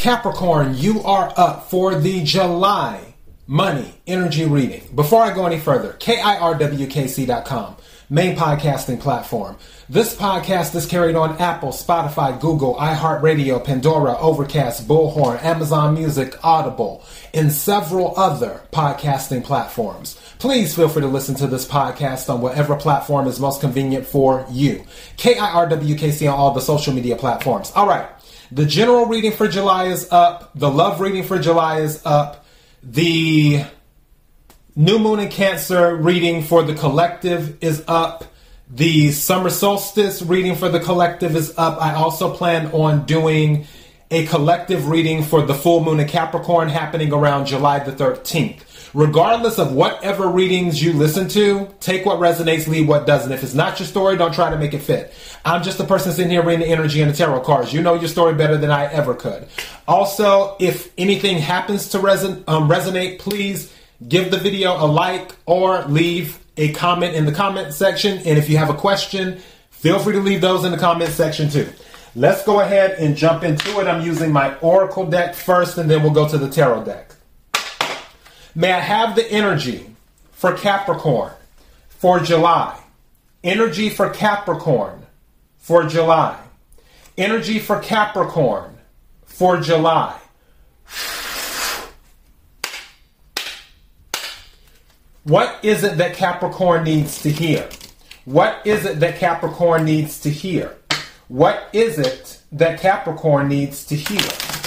Capricorn, you are up for the July money energy reading. Before I go any further, KIRWKC.com, main podcasting platform. This podcast is carried on Apple, Spotify, Google, iHeartRadio, Pandora, Overcast, Bullhorn, Amazon Music, Audible, and several other podcasting platforms. Please feel free to listen to this podcast on whatever platform is most convenient for you. KIRWKC on all the social media platforms. All right. The general reading for July is up. The love reading for July is up. The new moon in Cancer reading for the collective is up. The summer solstice reading for the collective is up. I also plan on doing a collective reading for the full moon in Capricorn happening around July the 13th regardless of whatever readings you listen to, take what resonates, leave what doesn't. If it's not your story, don't try to make it fit. I'm just a person sitting here reading the energy and the tarot cards. You know your story better than I ever could. Also, if anything happens to reson- um, resonate, please give the video a like or leave a comment in the comment section. And if you have a question, feel free to leave those in the comment section too. Let's go ahead and jump into it. I'm using my Oracle deck first, and then we'll go to the Tarot deck. May I have the energy for Capricorn for July? Energy for Capricorn for July. Energy for Capricorn for July. What is it that Capricorn needs to hear? What is it that Capricorn needs to hear? What is it that Capricorn needs to hear?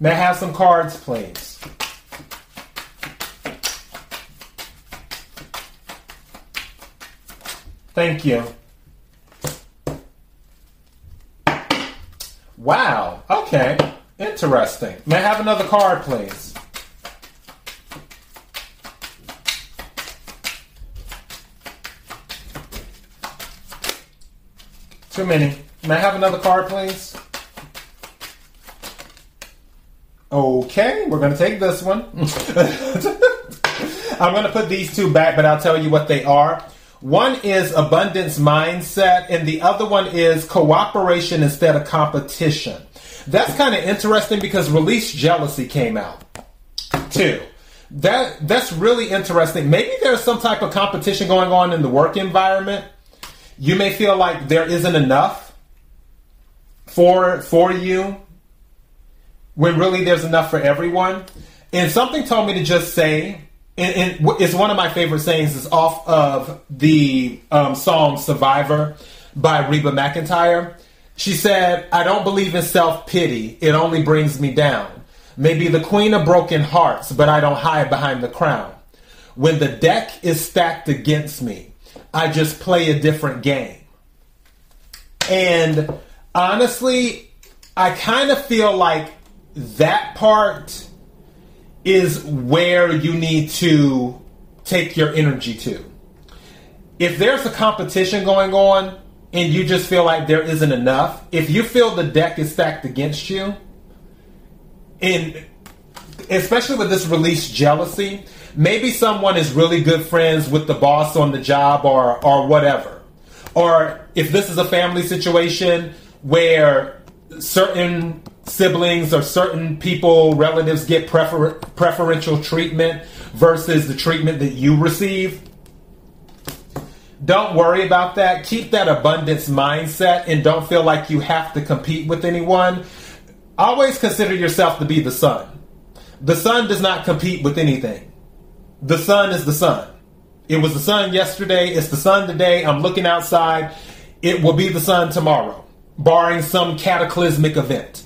May I have some cards, please? Thank you. Wow. Okay. Interesting. May I have another card, please? Too many. May I have another card, please? Okay, we're going to take this one. I'm going to put these two back, but I'll tell you what they are. One is abundance mindset, and the other one is cooperation instead of competition. That's kind of interesting because release jealousy came out too. That that's really interesting. Maybe there's some type of competition going on in the work environment. You may feel like there isn't enough for for you when really there's enough for everyone. And something told me to just say, and, and it's one of my favorite sayings, is off of the um, song Survivor by Reba McEntire. She said, I don't believe in self pity, it only brings me down. Maybe the queen of broken hearts, but I don't hide behind the crown. When the deck is stacked against me, I just play a different game. And honestly, I kind of feel like that part is where you need to take your energy to. If there's a competition going on and you just feel like there isn't enough, if you feel the deck is stacked against you, and especially with this release jealousy, maybe someone is really good friends with the boss on the job or or whatever. Or if this is a family situation where certain siblings or certain people, relatives get prefer- preferential treatment versus the treatment that you receive. Don't worry about that. Keep that abundance mindset and don't feel like you have to compete with anyone. Always consider yourself to be the sun. The sun does not compete with anything. The sun is the sun. It was the sun yesterday, it's the sun today. I'm looking outside. It will be the sun tomorrow, barring some cataclysmic event.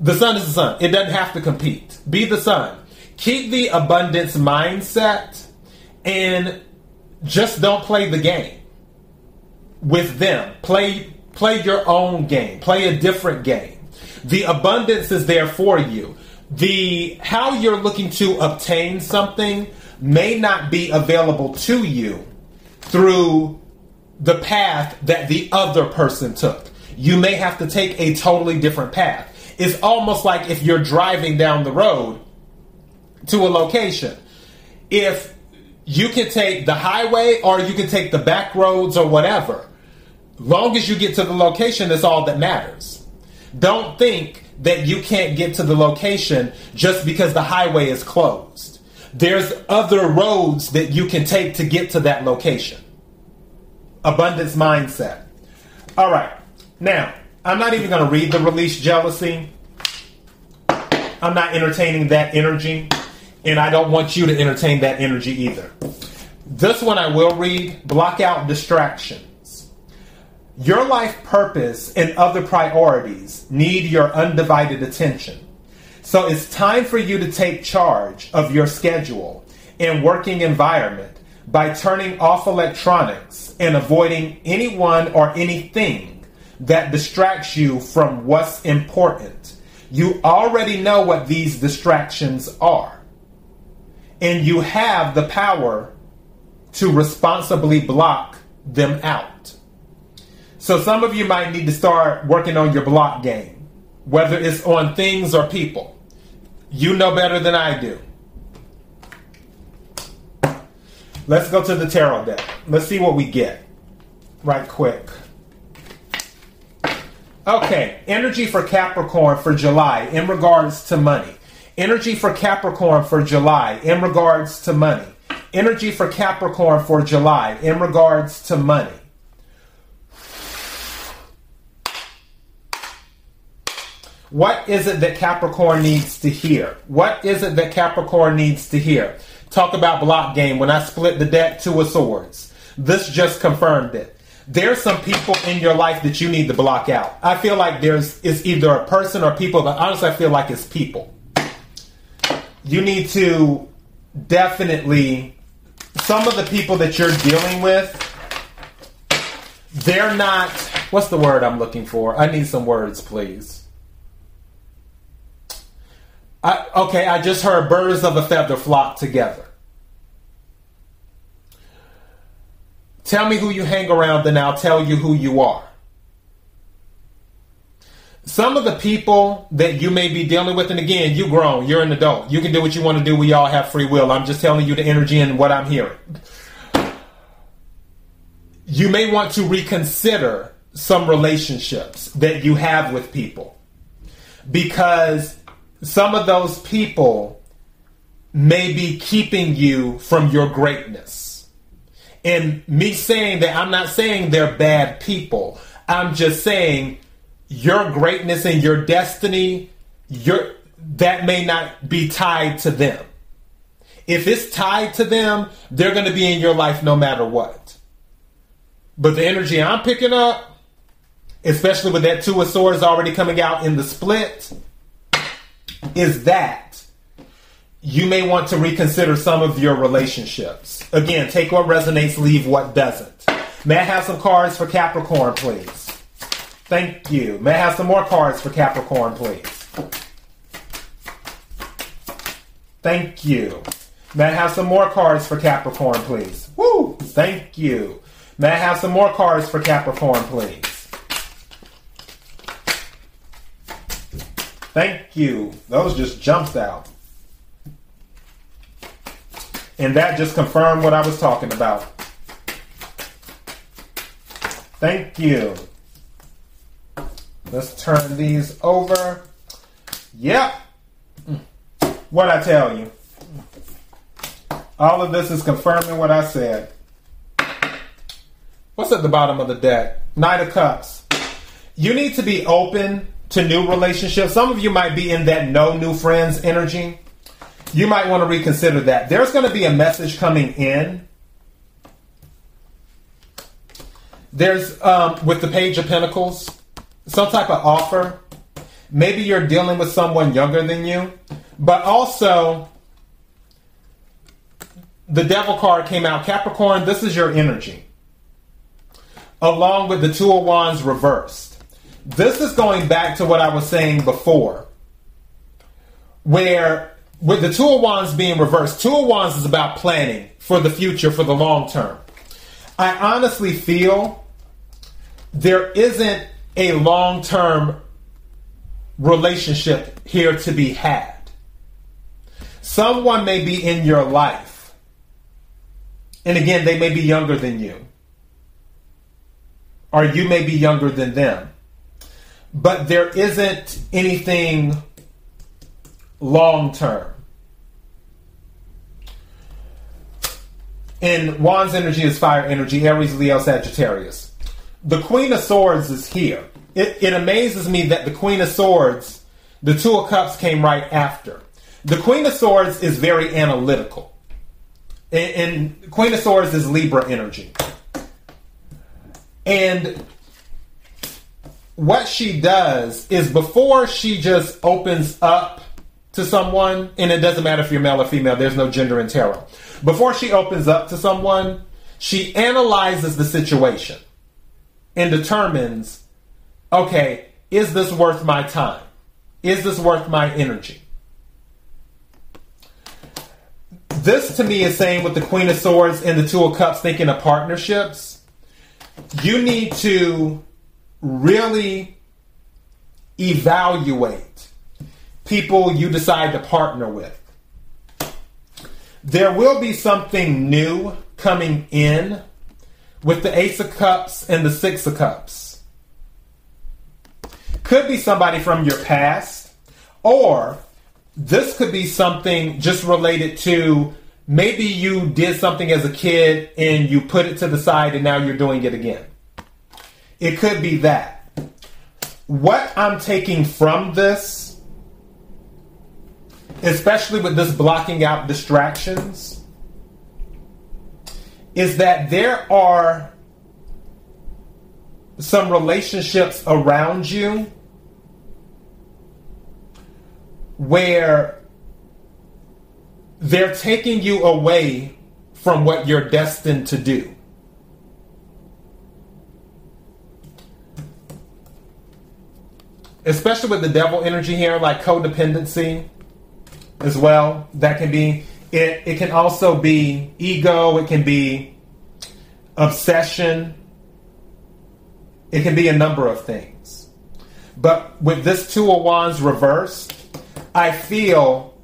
The sun is the sun. It doesn't have to compete. Be the sun. Keep the abundance mindset and just don't play the game with them. Play play your own game. Play a different game. The abundance is there for you. The how you're looking to obtain something may not be available to you through the path that the other person took. You may have to take a totally different path. It's almost like if you're driving down the road to a location. If you can take the highway or you can take the back roads or whatever, Long as you get to the location, that's all that matters. Don't think that you can't get to the location just because the highway is closed. There's other roads that you can take to get to that location. Abundance mindset. All right. Now, I'm not even going to read the release jealousy. I'm not entertaining that energy, and I don't want you to entertain that energy either. This one I will read block out distractions. Your life purpose and other priorities need your undivided attention. So it's time for you to take charge of your schedule and working environment by turning off electronics and avoiding anyone or anything that distracts you from what's important. You already know what these distractions are. And you have the power to responsibly block them out. So some of you might need to start working on your block game, whether it's on things or people. You know better than I do. Let's go to the tarot deck. Let's see what we get right quick. Okay, energy for Capricorn for July in regards to money. Energy for Capricorn for July in regards to money. Energy for Capricorn for July in regards to money. What is it that Capricorn needs to hear? What is it that Capricorn needs to hear? Talk about block game. When I split the deck, two of swords. This just confirmed it. There's some people in your life that you need to block out. I feel like there's it's either a person or people, but honestly, I feel like it's people. You need to definitely some of the people that you're dealing with, they're not. What's the word I'm looking for? I need some words, please. I, okay, I just heard birds of a feather flock together. Tell me who you hang around, then I'll tell you who you are. Some of the people that you may be dealing with, and again, you grown, you're an adult, you can do what you want to do. We all have free will. I'm just telling you the energy and what I'm hearing. You may want to reconsider some relationships that you have with people because some of those people may be keeping you from your greatness. And me saying that, I'm not saying they're bad people. I'm just saying your greatness and your destiny, your that may not be tied to them. If it's tied to them, they're going to be in your life no matter what. But the energy I'm picking up, especially with that two of swords already coming out in the split, is that you may want to reconsider some of your relationships. Again, take what resonates, leave what doesn't. May I have some cards for Capricorn, please? Thank you. May I have some more cards for Capricorn, please? Thank you. May I have some more cards for Capricorn, please? Woo! Thank you. May I have some more cards for Capricorn, please? Thank you. Those just jumped out. And that just confirmed what I was talking about. Thank you. Let's turn these over. Yep. What I tell you. All of this is confirming what I said. What's at the bottom of the deck? Knight of Cups. You need to be open to new relationships. Some of you might be in that no new friends energy. You might want to reconsider that. There's going to be a message coming in. There's um, with the Page of Pentacles, some type of offer. Maybe you're dealing with someone younger than you, but also the Devil card came out. Capricorn, this is your energy, along with the Two of Wands reversed this is going back to what I was saying before, where with the two of wands being reversed, two of wands is about planning for the future, for the long term. I honestly feel there isn't a long term relationship here to be had. Someone may be in your life, and again, they may be younger than you or you may be younger than them. But there isn't anything long term. And Wands energy is fire energy, Aries, Leo, Sagittarius. The Queen of Swords is here. It, it amazes me that the Queen of Swords, the Two of Cups came right after. The Queen of Swords is very analytical. And, and Queen of Swords is Libra energy. And what she does is before she just opens up to someone, and it doesn't matter if you're male or female, there's no gender in tarot. Before she opens up to someone, she analyzes the situation and determines okay, is this worth my time? Is this worth my energy? This to me is saying with the Queen of Swords and the Two of Cups, thinking of partnerships, you need to really evaluate people you decide to partner with. There will be something new coming in with the Ace of Cups and the Six of Cups. Could be somebody from your past, or this could be something just related to maybe you did something as a kid and you put it to the side and now you're doing it again. It could be that. What I'm taking from this, especially with this blocking out distractions, is that there are some relationships around you where they're taking you away from what you're destined to do. especially with the devil energy here, like codependency as well. That can be it. It can also be ego. It can be obsession. It can be a number of things. But with this two of wands reversed, I feel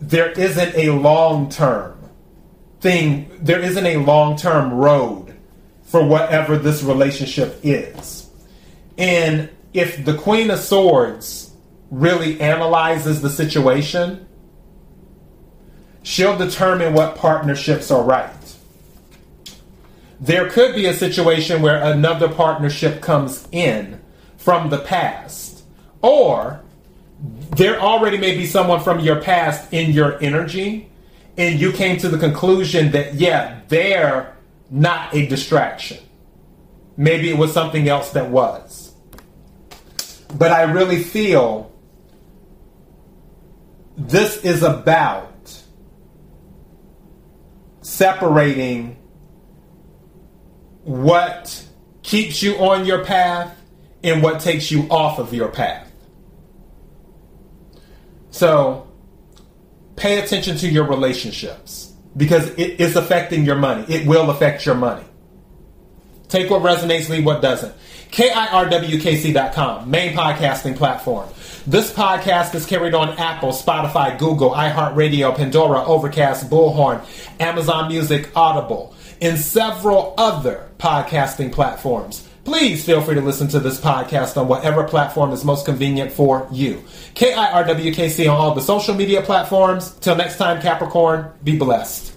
there isn't a long term thing. There isn't a long term road for whatever this relationship is. And if the Queen of Swords really analyzes the situation, she'll determine what partnerships are right. There could be a situation where another partnership comes in from the past, or there already may be someone from your past in your energy, and you came to the conclusion that, yeah, they're not a distraction. Maybe it was something else that was. But I really feel this is about separating what keeps you on your path and what takes you off of your path. So pay attention to your relationships because it is affecting your money. It will affect your money. Take what resonates, leave what doesn't. KIRWKC.com, main podcasting platform. This podcast is carried on Apple, Spotify, Google, iHeartRadio, Pandora, Overcast, Bullhorn, Amazon Music, Audible, and several other podcasting platforms. Please feel free to listen to this podcast on whatever platform is most convenient for you. KIRWKC on all the social media platforms. Till next time, Capricorn, be blessed.